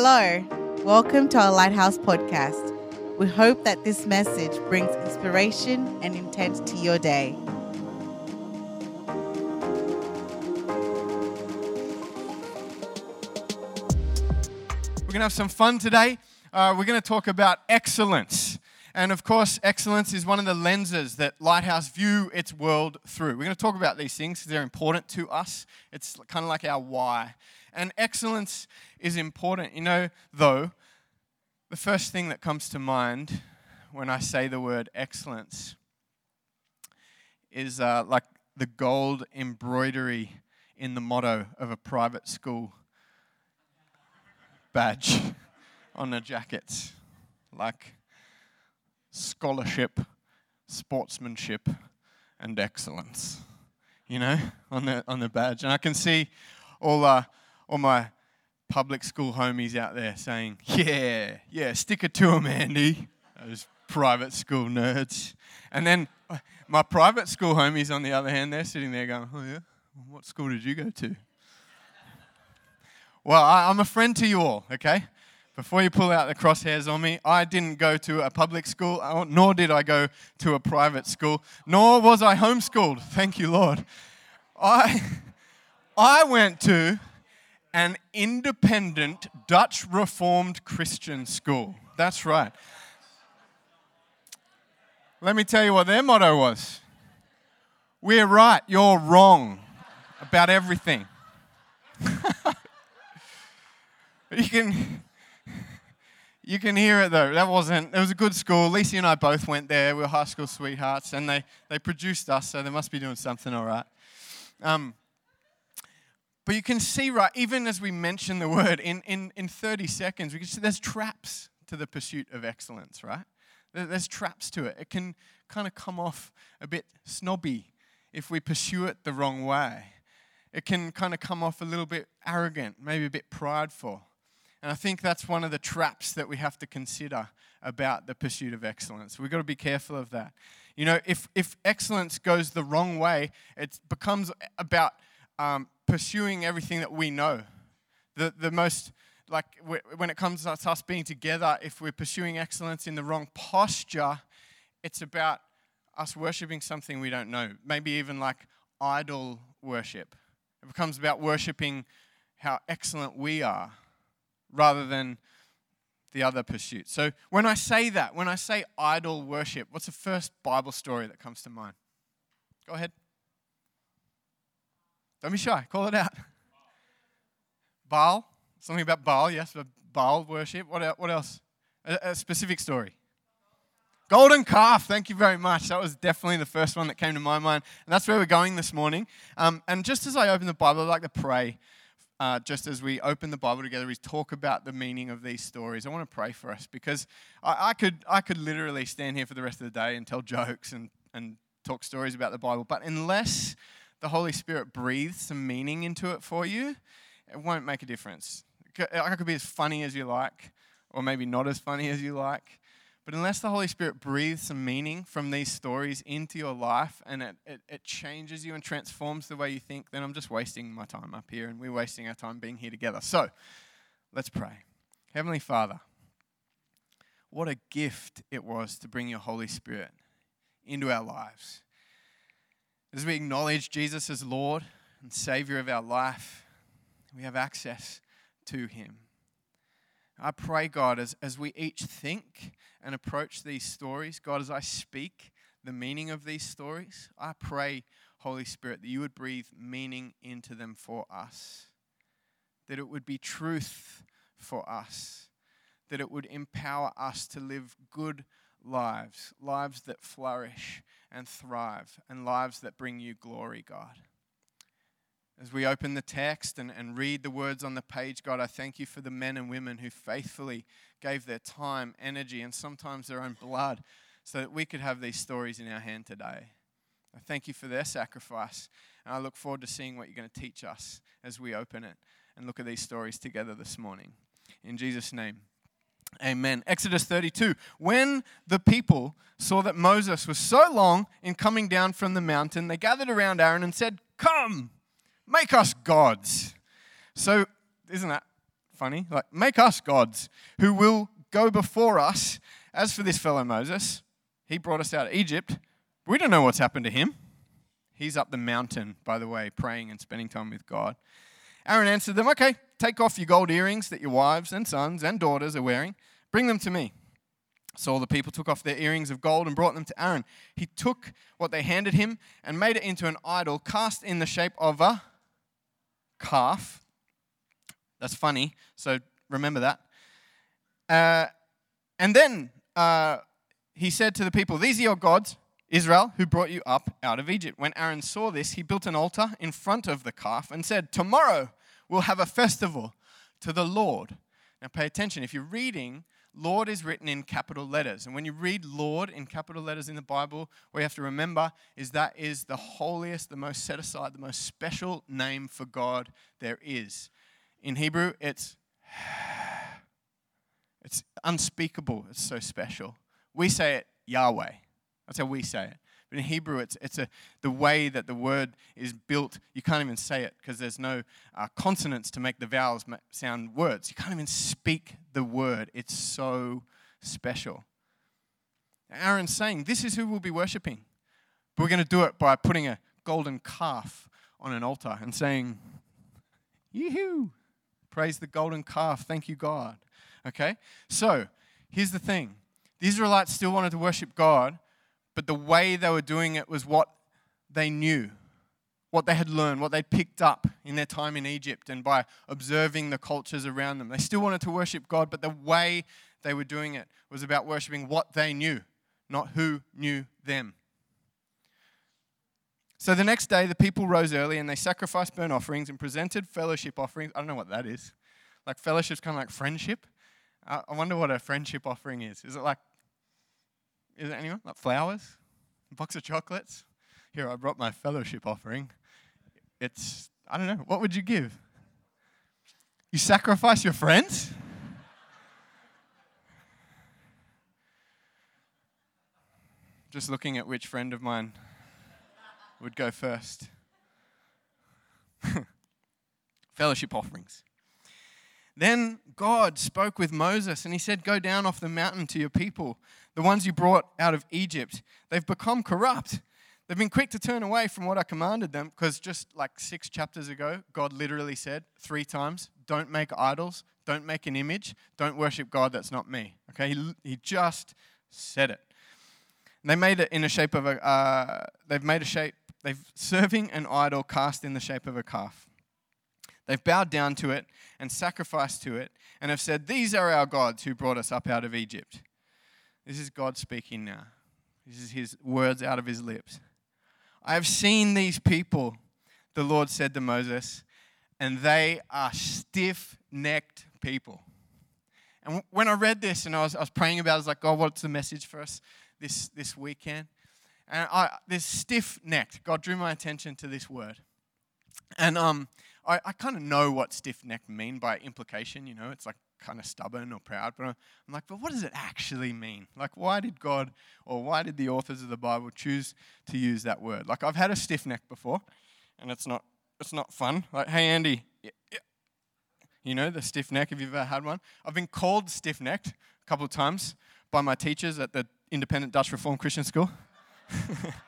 Hello, welcome to our Lighthouse podcast. We hope that this message brings inspiration and intent to your day. We're going to have some fun today. Uh, we're going to talk about excellence. And of course, excellence is one of the lenses that Lighthouse view its world through. We're going to talk about these things because they're important to us. It's kind of like our why. And excellence is important. You know, though, the first thing that comes to mind when I say the word excellence is uh, like the gold embroidery in the motto of a private school badge on the jackets, like scholarship, sportsmanship, and excellence. You know, on the on the badge, and I can see all uh, all my public school homies out there saying, "Yeah, yeah, stick it to 'em, Andy." Those private school nerds, and then uh, my private school homies, on the other hand, they're sitting there going, "Oh yeah, what school did you go to?" Well, I, I'm a friend to you all, okay? Before you pull out the crosshairs on me, I didn't go to a public school, uh, nor did I go to a private school, nor was I homeschooled. Thank you, Lord. I, I went to an independent Dutch Reformed Christian school. That's right. Let me tell you what their motto was We're right, you're wrong about everything. you can you can hear it though. That wasn't. It was a good school. Lisa and I both went there. We were high school sweethearts, and they they produced us, so they must be doing something all right. Um, but you can see, right, even as we mention the word in, in, in 30 seconds, we can see there's traps to the pursuit of excellence, right? There's traps to it. It can kind of come off a bit snobby if we pursue it the wrong way. It can kind of come off a little bit arrogant, maybe a bit prideful. And I think that's one of the traps that we have to consider about the pursuit of excellence. We've got to be careful of that. You know, if, if excellence goes the wrong way, it becomes about um, pursuing everything that we know. The, the most, like, when it comes to us being together, if we're pursuing excellence in the wrong posture, it's about us worshiping something we don't know. Maybe even like idol worship. It becomes about worshiping how excellent we are rather than the other pursuit. So when I say that, when I say idol worship, what's the first Bible story that comes to mind? Go ahead. Don't be shy. Call it out. Baal. Something about Baal. Yes, Baal worship. What, else? A, specific story. Golden calf, thank you very much. That was definitely the first one that came to my mind. And that's where we're going this morning. Um, and just as I open the Bible, I'd like to pray uh, just as we open the Bible together, we talk about the meaning of these stories. I want to pray for us because I, I, could, I could literally stand here for the rest of the day and tell jokes and, and talk stories about the Bible. But unless the Holy Spirit breathes some meaning into it for you, it won't make a difference. I could be as funny as you like, or maybe not as funny as you like. But unless the Holy Spirit breathes some meaning from these stories into your life and it, it, it, changes you and transforms the way you think, then I'm just wasting my time up here and we're wasting our time being here together. So let's pray. Heavenly Father, what a gift it was to bring your Holy Spirit into our lives. As we acknowledge Jesus as Lord and Savior of our life, we have access to Him. I pray, God, as, as we each think and approach these stories, God, as I speak the meaning of these stories, I pray, Holy Spirit, that you would breathe meaning into them for us, that it would be truth for us, that it would empower us to live good lives, lives that flourish and thrive, and lives that bring you glory, God. As we open the text and, and read the words on the page, God, I thank you for the men and women who faithfully gave their time, energy, and sometimes their own blood so that we could have these stories in our hand today. I thank you for their sacrifice, and I look forward to seeing what you're going to teach us as we open it and look at these stories together this morning. In Jesus' name. Amen. Exodus 32. When the people saw that Moses was so long in coming down from the mountain, they gathered around Aaron and said, Come, Make us gods. So, isn't that funny? Like, make us gods who will go before us. As for this fellow Moses, he brought us out of Egypt. We don't know what's happened to him. He's up the mountain, by the way, praying and spending time with God. Aaron answered them, Okay, take off your gold earrings that your wives and sons and daughters are wearing. Bring them to me. So all the people took off their earrings of gold and brought them to Aaron. He took what they handed him and made it into an idol cast in the shape of a calf. That's funny, so remember that. Uh, and then uh, he said to the people, These are your gods, Israel, who brought you up out of Egypt. When Aaron saw this, he built an altar in front of the calf and said, Tomorrow we'll have a festival to the Lord. Now pay attention. If you're reading Lord is written in capital letters. And when you read Lord in capital letters in the Bible, what you have to remember is that is the holiest, the most set aside, the most special name for God there is. In Hebrew, it's it's unspeakable. It's so special. We say it Yahweh. That's how we say it. But in Hebrew, it's, it's a, the way that the word is built. You can't even say it because there's no uh, consonants to make the vowels sound words. You can't even speak the word. It's so special. Aaron's saying, This is who we'll be worshiping. But we're going to do it by putting a golden calf on an altar and saying! Praise the golden calf. Thank you, God. Okay? So, here's the thing the Israelites still wanted to worship God, but the way they were doing it was what they knew, what they had learned, what they'd picked up in their time in Egypt and by observing the cultures around them. They still wanted to worship God, but the way they were doing it was about worshiping what they knew, not who knew them. So the next day, the people rose early and they sacrificed burnt offerings and presented fellowship offerings. I don't know what that is. Like fellowship's kind of like friendship. I wonder what a friendship offering is. Is it like is it anyone? Like flowers? A box of chocolates? Here, I brought my fellowship offering. It's, I don't know, what would you give? You sacrifice your friends? Just looking at which friend of mine would go first. Fellowship offerings. Then God spoke with Moses and he said, Go down off the mountain to your people, the ones you brought out of Egypt. They've become corrupt. They've been quick to turn away from what I commanded them because just like six chapters ago, God literally said three times, Don't make idols, don't make an image, don't worship God that's not me. Okay, he, he just said it. And they made it in the shape of a, uh, they've made a shape, they've serving an idol cast in the shape of a calf. They've bowed down to it and sacrificed to it and have said, These are our gods who brought us up out of Egypt. This is God speaking now. This is his words out of his lips. I have seen these people, the Lord said to Moses, and they are stiff necked people. And when I read this and I was, I was praying about it, I was like, God, what's the message for us this, this weekend? And I, this stiff necked, God drew my attention to this word. And um, I, I kind of know what stiff necked mean by implication, you know, it's like kind of stubborn or proud, but I'm, like, but what does it actually mean? Like, why did God or why did the authors of the Bible choose to use that word? Like, I've had a stiff neck before, and it's not, it's not fun. Like, hey, Andy, you know, the stiff neck, Have you've ever had one. I've been called stiff necked a couple of times by my teachers at the Independent Dutch Reformed Christian School.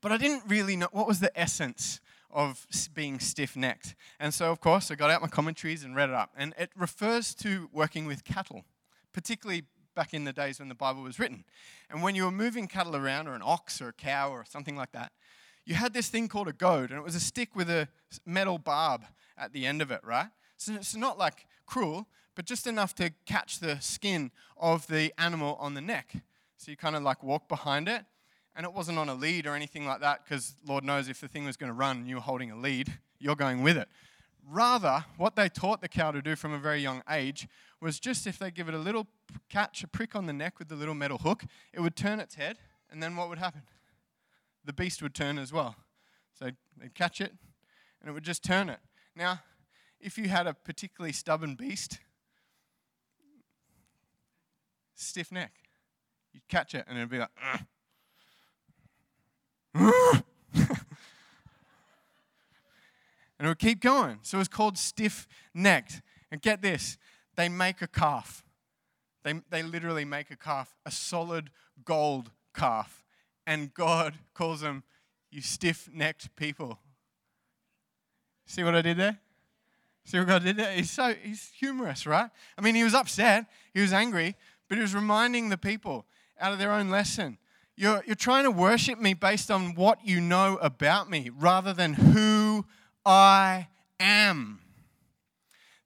But I didn't really know what was the essence of being stiff necked. And so, of course, I got out my commentaries and read it up. And it refers to working with cattle, particularly back in the days when the Bible was written. And when you were moving cattle around, or an ox or a cow or something like that, you had this thing called a goad, and it was a stick with a metal barb at the end of it, right? So it's not like cruel, but just enough to catch the skin of the animal on the neck. So you kind of like walk behind it and it wasn't on a lead or anything like that, because Lord knows if the thing was going to run and you were holding a lead, you're going with it. Rather, what they taught the cow to do from a very young age was just if they give it a little catch, a prick on the neck with the little metal hook, it would turn its head, and then what would happen? The beast would turn as well. So they'd catch it, and it would just turn it. Now, if you had a particularly stubborn beast, stiff neck, you'd catch it, and it'd be like, Ugh And it would keep going. So it was called stiff necked. And get this they make a calf. They, they literally make a calf, a solid gold calf. And God calls them, you stiff necked people. See what I did there? See what God did there? He's so he's humorous, right? I mean, he was upset, he was angry, but he was reminding the people out of their own lesson. You're, you're trying to worship me based on what you know about me rather than who I am.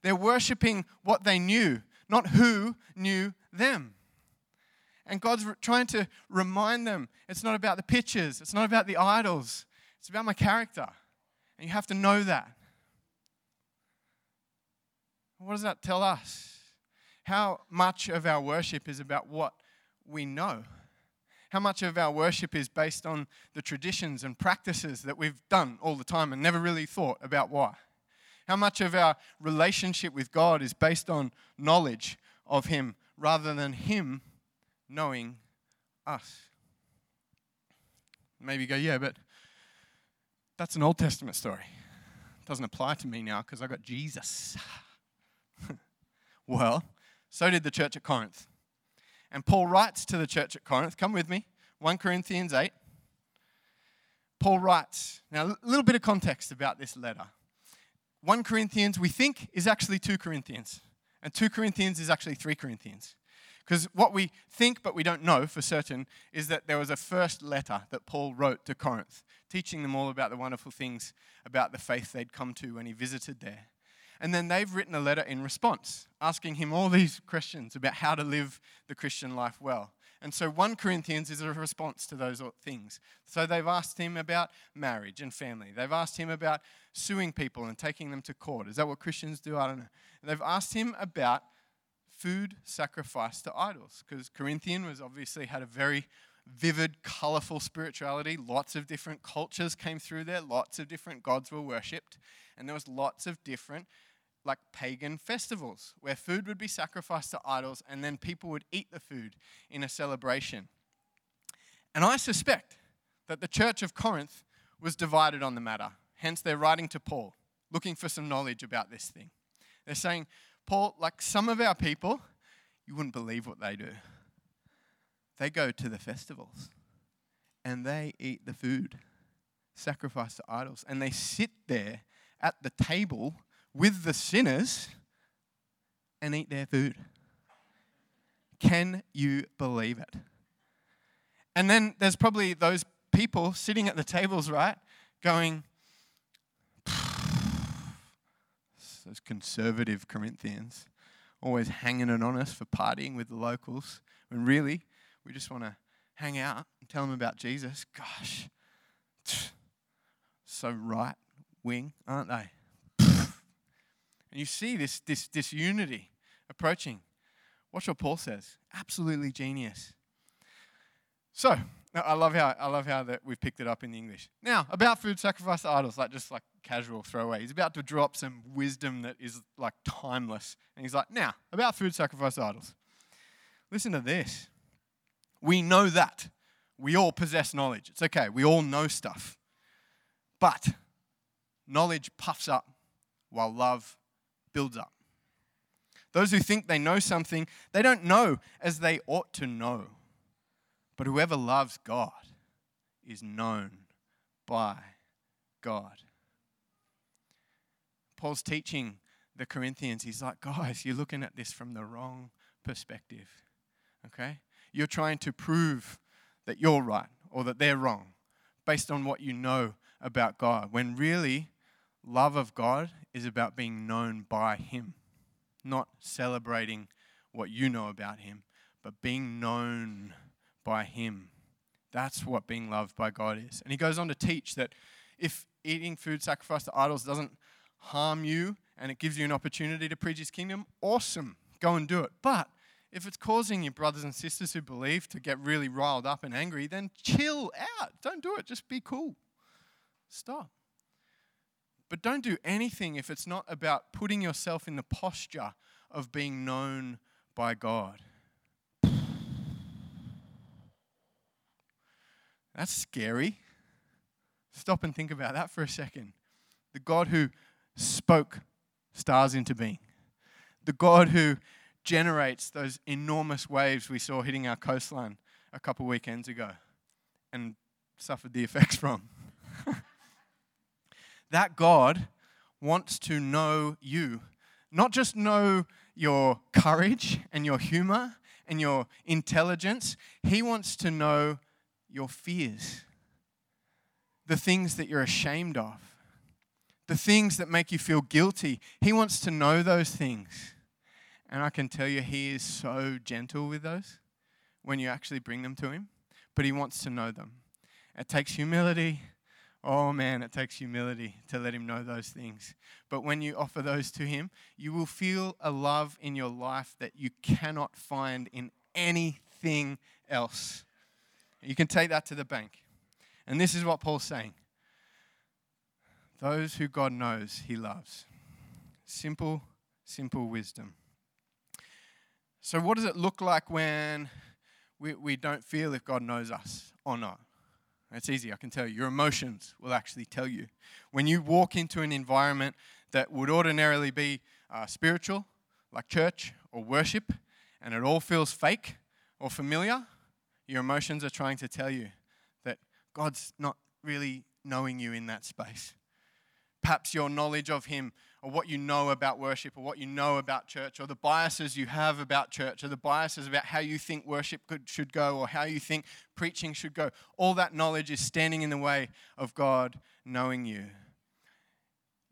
They're worshiping what they knew, not who knew them. And God's trying to remind them it's not about the pictures, it's not about the idols, it's about my character. And you have to know that. What does that tell us? How much of our worship is about what we know? How much of our worship is based on the traditions and practices that we've done all the time and never really thought about why? How much of our relationship with God is based on knowledge of Him rather than Him knowing us? Maybe go, yeah, but that's an Old Testament story. It doesn't apply to me now because I got Jesus. well, so did the church at Corinth. And Paul writes to the church at Corinth, come with me, 1 Corinthians 8. Paul writes, now a little bit of context about this letter. 1 Corinthians, we think, is actually 2 Corinthians. And 2 Corinthians is actually 3 Corinthians. Because what we think, but we don't know for certain, is that there was a first letter that Paul wrote to Corinth, teaching them all about the wonderful things about the faith they'd come to when he visited there. And then they've written a letter in response, asking him all these questions about how to live the Christian life well. And so 1 Corinthians is a response to those things. So they've asked him about marriage and family. They've asked him about suing people and taking them to court. Is that what Christians do? I don't know. They've asked him about food sacrificed to idols because Corinthian was obviously had a very vivid, colorful spirituality. Lots of different cultures came through there. Lots of different gods were worshipped. And there was lots of different like pagan festivals where food would be sacrificed to idols and then people would eat the food in a celebration. And I suspect that the church of Corinth was divided on the matter. Hence, they're writing to Paul, looking for some knowledge about this thing. They're saying, Paul, like some of our people, you wouldn't believe what they do. They go to the festivals and they eat the food sacrificed to idols and they sit there at the table with the sinners and eat their food. Can you believe it? And then there's probably those people sitting at the tables, right, going, those conservative Corinthians, always hanging it on us for partying with the locals, when really we just want to hang out and tell them about Jesus. Gosh, so right wing, aren't they? And you see this, this, this unity approaching. Watch what Paul says. Absolutely genius. So, I love how I love how that we've picked it up in the English. Now, about food sacrifice idols, like just like casual throwaway. He's about to drop some wisdom that is like timeless. And he's like, now, about food sacrifice idols. Listen to this. We know that. We all possess knowledge. It's okay. We all know stuff. But knowledge puffs up while love builds up. Those who think they know something, they don't know as they ought to know. But whoever loves God is known by God. Paul's teaching the Corinthians, he's like, guys, you're looking at this from the wrong perspective. Okay? You're trying to prove that you're right or that they're wrong based on what you know about God, when really love of God is about being known by Him, not celebrating what you know about Him, but being known by Him. That's what being loved by God is. And he goes on to teach that if eating food sacrificed to idols doesn't harm you and it gives you an opportunity to preach His kingdom, awesome, go and do it. But if it's causing your brothers and sisters who believe to get really riled up and angry, then chill out. Don't do it. Just be cool. Stop. But don't do anything if it's not about putting yourself in the posture of being known by God. That's scary. Stop and think about that for a second. the God who spoke stars into being, the God who generates those enormous waves we saw hitting our coastline a couple weekends ago and suffered the effects from. that God wants to know you, not just know your courage and your humor and your intelligence, He wants to know your fears, the things that you're ashamed of, the things that make you feel guilty. He wants to know those things. And I can tell you, He is so gentle with those when you actually bring them to Him, but He wants to know them. It takes humility. Oh man, it takes humility to let Him know those things. But when you offer those to Him, you will feel a love in your life that you cannot find in anything else. You can take that to the bank. And this is what Paul's saying those who God knows, He loves. Simple, simple wisdom. So, what does it look like when we, we don't feel if God knows us or not? It's easy, I can tell you. Your emotions will actually tell you. When you walk into an environment that would ordinarily be uh, spiritual, like church or worship, and it all feels fake or familiar, your emotions are trying to tell you that God's not really knowing you in that space. Perhaps your knowledge of Him or what you know about worship or what you know about church or the biases you have about church or the biases about how you think worship could, should go or how you think preaching should go, all that knowledge is standing in the way of God knowing you.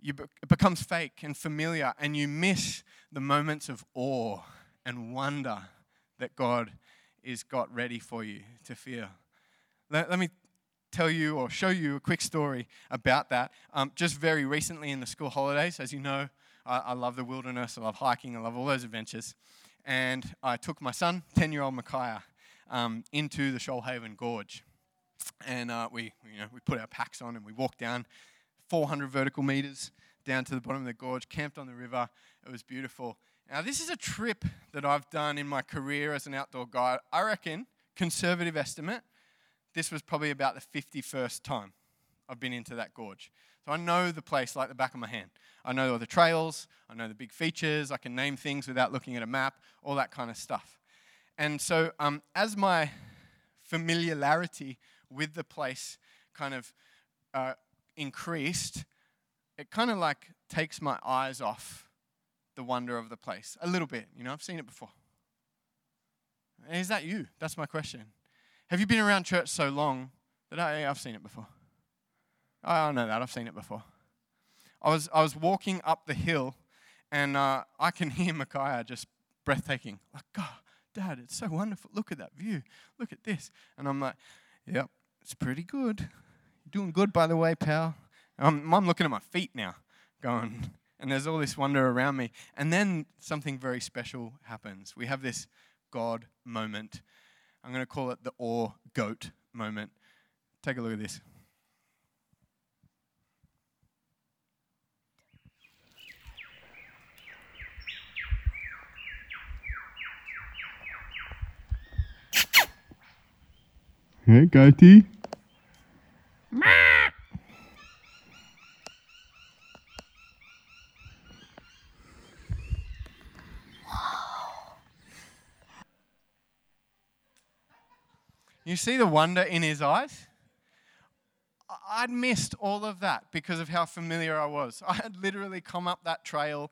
you be, it becomes fake and familiar, and you miss the moments of awe and wonder that God is got ready for you to feel. Let, let me tell you or show you a quick story about that. Um, just very recently in the school holidays, as you know, I, I, love the wilderness, I love hiking, I love all those adventures. And I took my son, 10 year old Micaiah, um, into the Shoalhaven Gorge. And uh, we, you know, we put our packs on and we walked down 400 vertical meters down to the bottom of the gorge, camped on the river. It was beautiful. Now, this is a trip that I've done in my career as an outdoor guide. I reckon, conservative estimate, this was probably about the 51st time I've been into that gorge. So I know the place like the back of my hand. I know all the trails, I know the big features, I can name things without looking at a map, all that kind of stuff. And so, um, as my familiarity with the place kind of uh, increased, it kind of like takes my eyes off the wonder of the place a little bit. You know, I've seen it before. Is that you? That's my question. Have you been around church so long that I, I've seen it before? I know that. I've seen it before. I was, I was walking up the hill and uh, I can hear Micaiah just breathtaking. Like, God, Dad, it's so wonderful. Look at that view. Look at this. And I'm like, yep, it's pretty good. You're doing good, by the way, pal. I'm, I'm looking at my feet now, going, and there's all this wonder around me. And then something very special happens. We have this God moment I'm going to call it the awe goat moment. Take a look at this. Hey, goatee. You see the wonder in his eyes? I'd missed all of that because of how familiar I was. I had literally come up that trail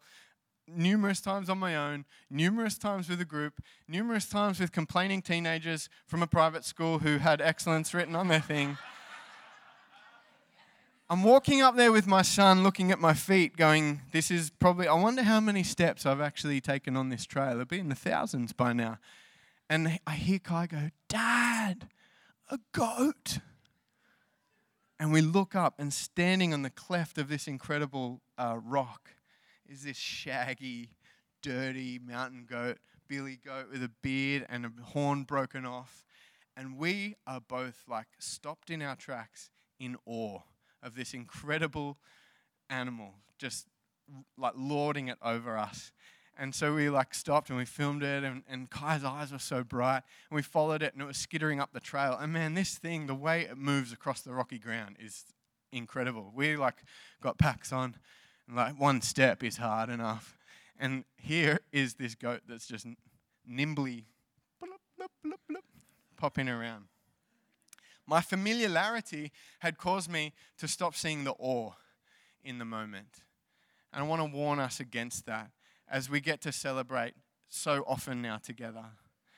numerous times on my own, numerous times with a group, numerous times with complaining teenagers from a private school who had excellence written on their thing. I'm walking up there with my son, looking at my feet, going, This is probably, I wonder how many steps I've actually taken on this trail. It'll be in the thousands by now. And I hear Kai go, Dad, a goat. And we look up, and standing on the cleft of this incredible uh, rock is this shaggy, dirty mountain goat, billy goat with a beard and a horn broken off. And we are both like stopped in our tracks in awe of this incredible animal, just like lording it over us. And so we like stopped and we filmed it, and, and Kai's eyes were so bright. And we followed it, and it was skittering up the trail. And man, this thing, the way it moves across the rocky ground is incredible. We like got packs on, and like one step is hard enough. And here is this goat that's just nimbly bloop, bloop, bloop, popping around. My familiarity had caused me to stop seeing the awe in the moment. And I want to warn us against that as we get to celebrate so often now together.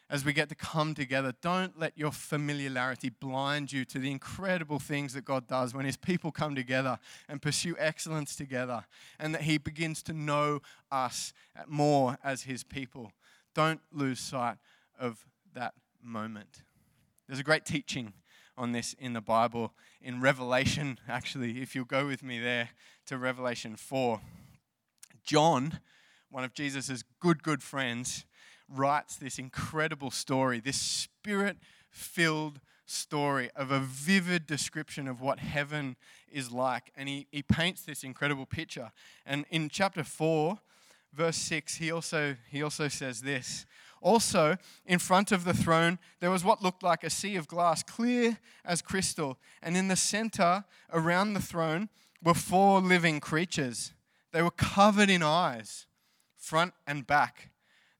As we get to come together, don't let your familiarity blind you to the incredible things that God does when His people come together and pursue excellence together, and that He begins to know us more as His people. Don't lose sight of that moment. There's a great teaching on this in the Bible, in Revelation, actually, if you'll go with me there to Revelation 4. John one of Jesus' good, good friends, writes this incredible story, this spirit filled story of a vivid description of what heaven is like. And he, he paints this incredible picture. And in chapter 4, verse 6, he also, he also says this. Also, in front of the throne, there was what looked like a sea of glass, clear as crystal. And in the center, around the throne, were four living creatures. They were covered in eyes front and back.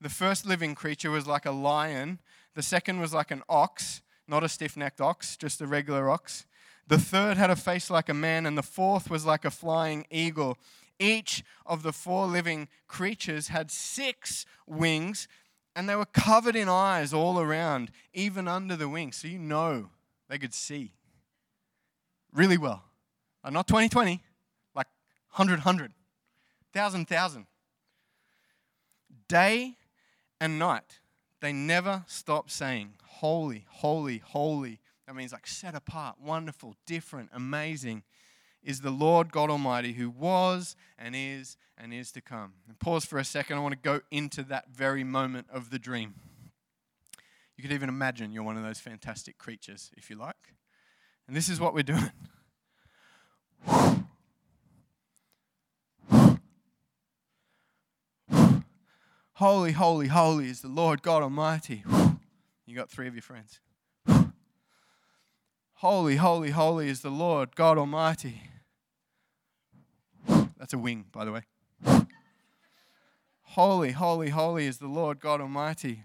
The first living creature was like a lion, the second was like an ox, not a stiff necked ox, just a regular ox. The third had a face like a man, and the fourth was like a flying eagle. Each of the four living creatures had six wings, and they were covered in eyes all around, even under the wings. So you know they could see really well. not 2020, like 100, 100, 1,000, 1,000 day and night, they never stop saying, Holy, holy, holy. That means like set apart, wonderful, different, amazing is the Lord God Almighty who was and is and is to come. And pause for a second. I want to go into that very moment of the dream. You could even imagine you're one of those fantastic creatures, if you like. And this is what we're doing. Holy, holy, holy is the Lord God Almighty. You got three of your friends. Holy, holy, holy is the Lord God Almighty. That's a wing, by the way. Holy, holy, holy is the Lord God Almighty.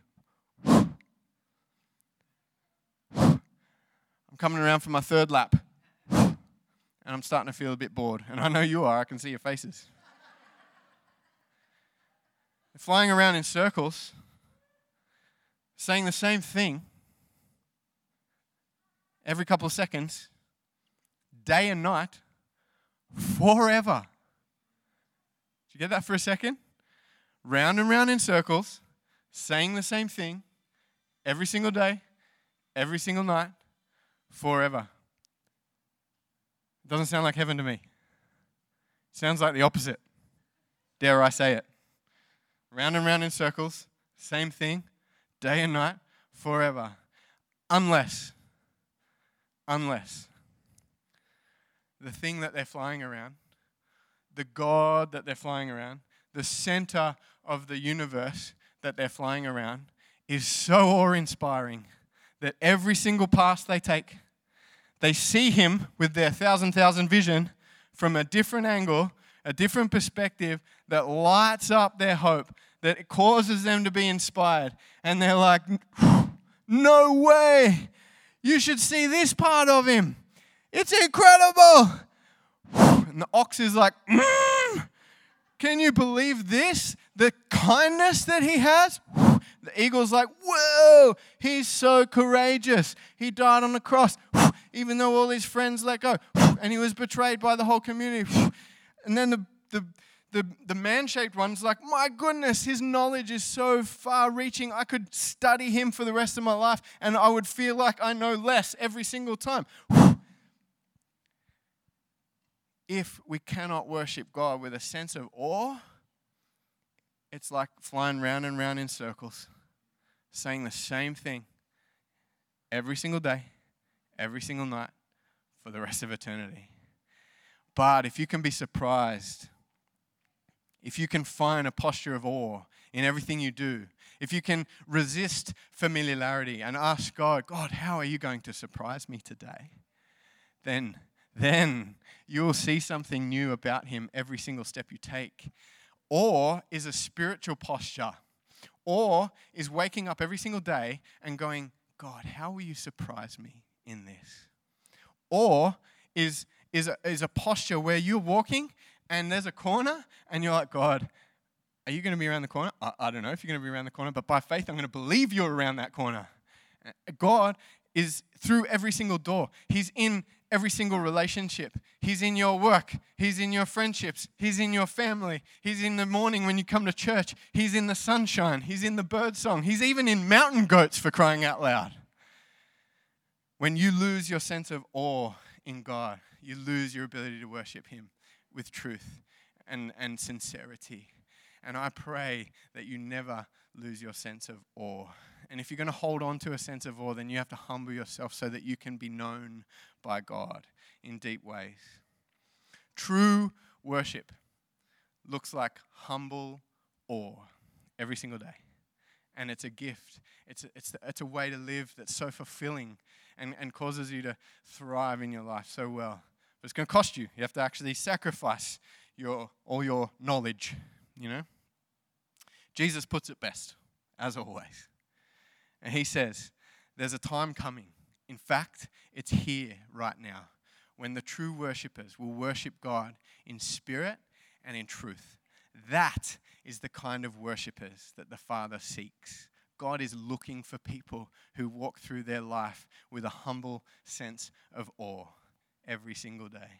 I'm coming around for my third lap. And I'm starting to feel a bit bored. And I know you are. I can see your faces. Flying around in circles, saying the same thing every couple of seconds, day and night, forever. Did you get that for a second? Round and round in circles, saying the same thing every single day, every single night, forever. Doesn't sound like heaven to me. Sounds like the opposite. Dare I say it? Round and round in circles, same thing, day and night, forever. Unless, unless the thing that they're flying around, the God that they're flying around, the center of the universe that they're flying around is so awe inspiring that every single pass they take, they see him with their thousand thousand vision from a different angle, a different perspective that lights up their hope, that causes them to be inspired. And they're like, no way. You should see this part of him. It's incredible. And the ox is like, mm, can you believe this? The kindness that he has? The eagle's like, whoa, he's so courageous. He died on the cross, even though all his friends let go. And he was betrayed by the whole community. And then the, the, the, the man shaped one's like, my goodness, his knowledge is so far reaching. I could study him for the rest of my life and I would feel like I know less every single time. If we cannot worship God with a sense of awe, it's like flying round and round in circles, saying the same thing every single day, every single night, for the rest of eternity. But if you can be surprised if you can find a posture of awe in everything you do, if you can resist familiarity and ask God, God, how are you going to surprise me today? Then then you will see something new about him every single step you take. Awe is a spiritual posture. Awe is waking up every single day and going, God, how will you surprise me in this? Awe is, is, a, is a posture where you're walking and there's a corner and you're like, God, are you going to be around the corner? I, I don't know if you're going to be around the corner, but by faith, I'm going to believe you're around that corner. Uh, God is through every single door. He's in every single relationship. He's in your work. He's in your friendships. He's in your family. He's in the morning when you come to church. He's in the sunshine. He's in the bird song. He's even in mountain goats for crying out loud. When you lose your sense of awe in God, you lose your ability to worship Him with truth and, and sincerity. And I pray that you never lose your sense of awe. And if you're going to hold on to a sense of awe, then you have to humble yourself so that you can be known by God in deep ways. True worship looks like humble awe every single day. And it's a gift. It's a, it's, it's a way to live that's so fulfilling and, and causes you to thrive in your life so well. It's going to cost you. You have to actually sacrifice your, all your knowledge, you know? Jesus puts it best, as always. And he says, There's a time coming. In fact, it's here right now when the true worshippers will worship God in spirit and in truth. That is the kind of worshippers that the Father seeks. God is looking for people who walk through their life with a humble sense of awe every single day.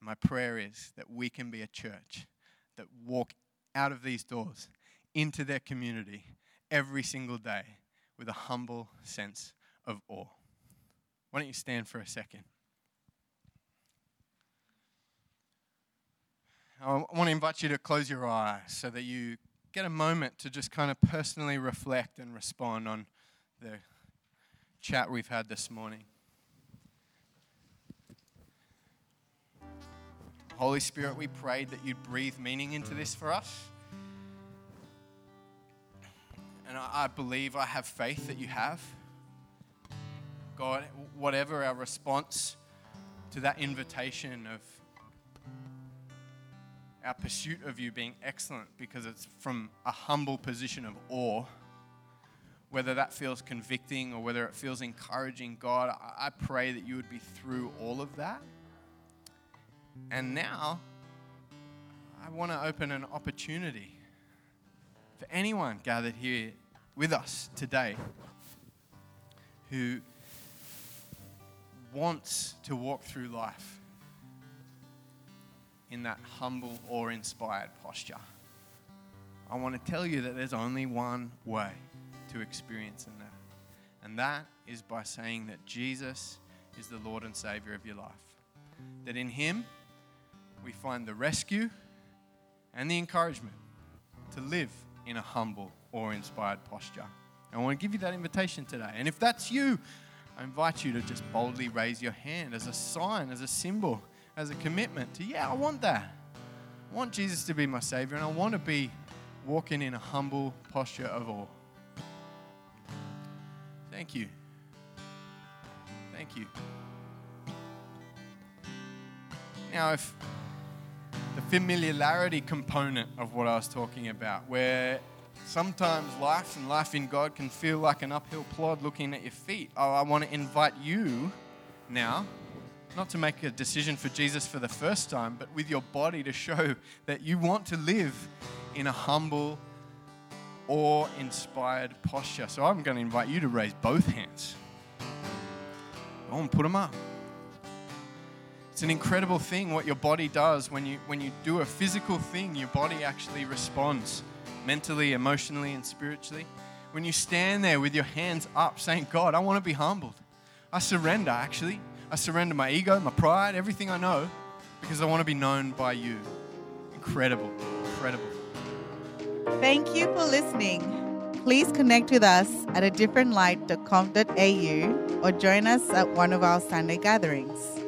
My prayer is that we can be a church that walk out of these doors into their community every single day with a humble sense of awe. Why don't you stand for a second? I want to invite you to close your eyes so that you get a moment to just kind of personally reflect and respond on the chat we've had this morning. Holy Spirit, we prayed that you'd breathe meaning into this for us. And I, believe, I have faith that you have. God, whatever our response to that invitation of our pursuit of you being excellent because it's from a humble position of awe, whether that feels convicting or whether it feels encouraging, God, I pray that you would be through all of that. And now, I want to open an opportunity for anyone gathered here with us today who wants to walk through life in that humble awe inspired posture. I want to tell you that there's only one way to experience in that, and that is by saying that Jesus is the Lord and Savior of your life. That in Him we find the rescue and the encouragement to live in a humble awe inspired posture. I want to give you that invitation today. And if that's you, I invite you to just boldly raise your hand as a sign, as a symbol, as a commitment to, yeah, I want that. I want Jesus to be my Savior, and I want to be walking in a humble posture of awe. Thank you. Thank you. Now, if the familiarity component of what I was talking about, where sometimes life and life in God can feel like an uphill plod looking at your feet. Oh, I want to invite you now, not to make a decision for Jesus for the first time, but with your body to show that you want to live in a humble, awe inspired posture. So I'm going to invite you to raise both hands. Go and put them up. It's an incredible thing what your body does when you when you do a physical thing, your body actually responds mentally, emotionally, and spiritually. When you stand there with your hands up saying, God, I want to be humbled. I surrender, actually. I surrender my ego, my pride, everything I know, because I want to be known by you. Incredible, incredible. Thank you for listening. Please connect with us at a different differentlight.com.au or join us at one of our Sunday gatherings.